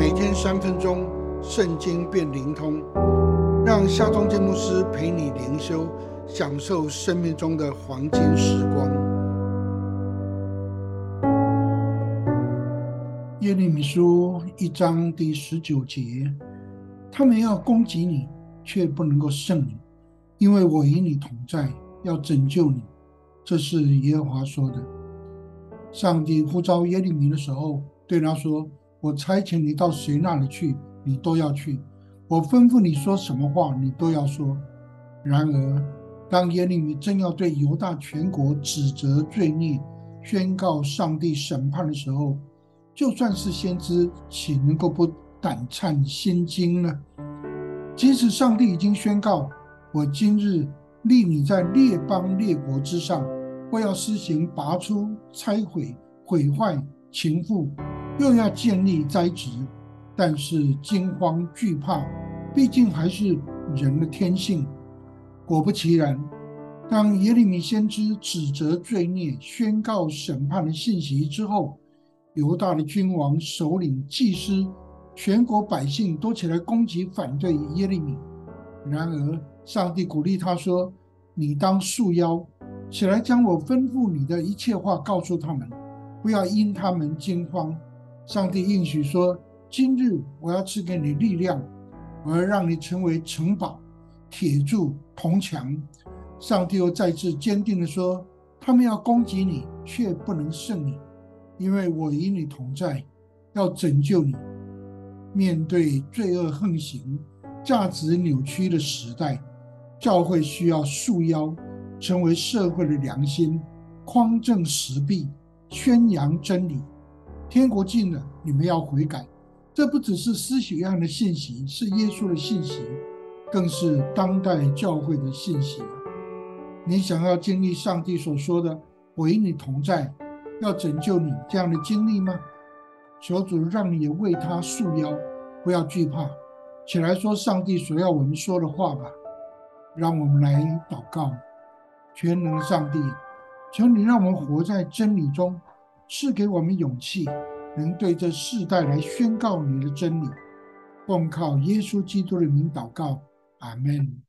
每天三分钟，圣经变灵通，让夏忠建牧师陪你灵修，享受生命中的黄金时光。耶利米书一章第十九节，他们要攻击你，却不能够胜你，因为我与你同在，要拯救你。这是耶和华说的。上帝呼召耶利米的时候，对他说：“我差遣你到谁那里去，你都要去；我吩咐你说什么话，你都要说。”然而，当耶利米正要对犹大全国指责罪孽、宣告上帝审判的时候，就算是先知，岂能够不胆颤心惊呢？即使上帝已经宣告：“我今日立你在列邦列国之上。”我要施行拔出、拆毁、毁坏、情妇，又要建立灾职，但是惊慌惧怕，毕竟还是人的天性。果不其然，当耶利米先知指责罪孽、宣告审判的信息之后，犹大的君王、首领、祭司、全国百姓都起来攻击、反对耶利米。然而，上帝鼓励他说：“你当束腰。”起来，将我吩咐你的一切话告诉他们，不要因他们惊慌。上帝应许说：“今日我要赐给你力量，我要让你成为城堡、铁柱、铜墙。”上帝又再次坚定地说：“他们要攻击你，却不能胜你，因为我与你同在，要拯救你。”面对罪恶横行、价值扭曲的时代，教会需要束腰。成为社会的良心，匡正实弊，宣扬真理。天国近了，你们要悔改。这不只是施洗约翰的信息，是耶稣的信息，更是当代教会的信息。你想要经历上帝所说的“我与你同在，要拯救你”这样的经历吗？求主让你也为他束腰，不要惧怕，起来说上帝所要我们说的话吧。让我们来祷告。全能的上帝，求你让我们活在真理中，赐给我们勇气，能对这世代来宣告你的真理。奉靠耶稣基督的名祷告，阿门。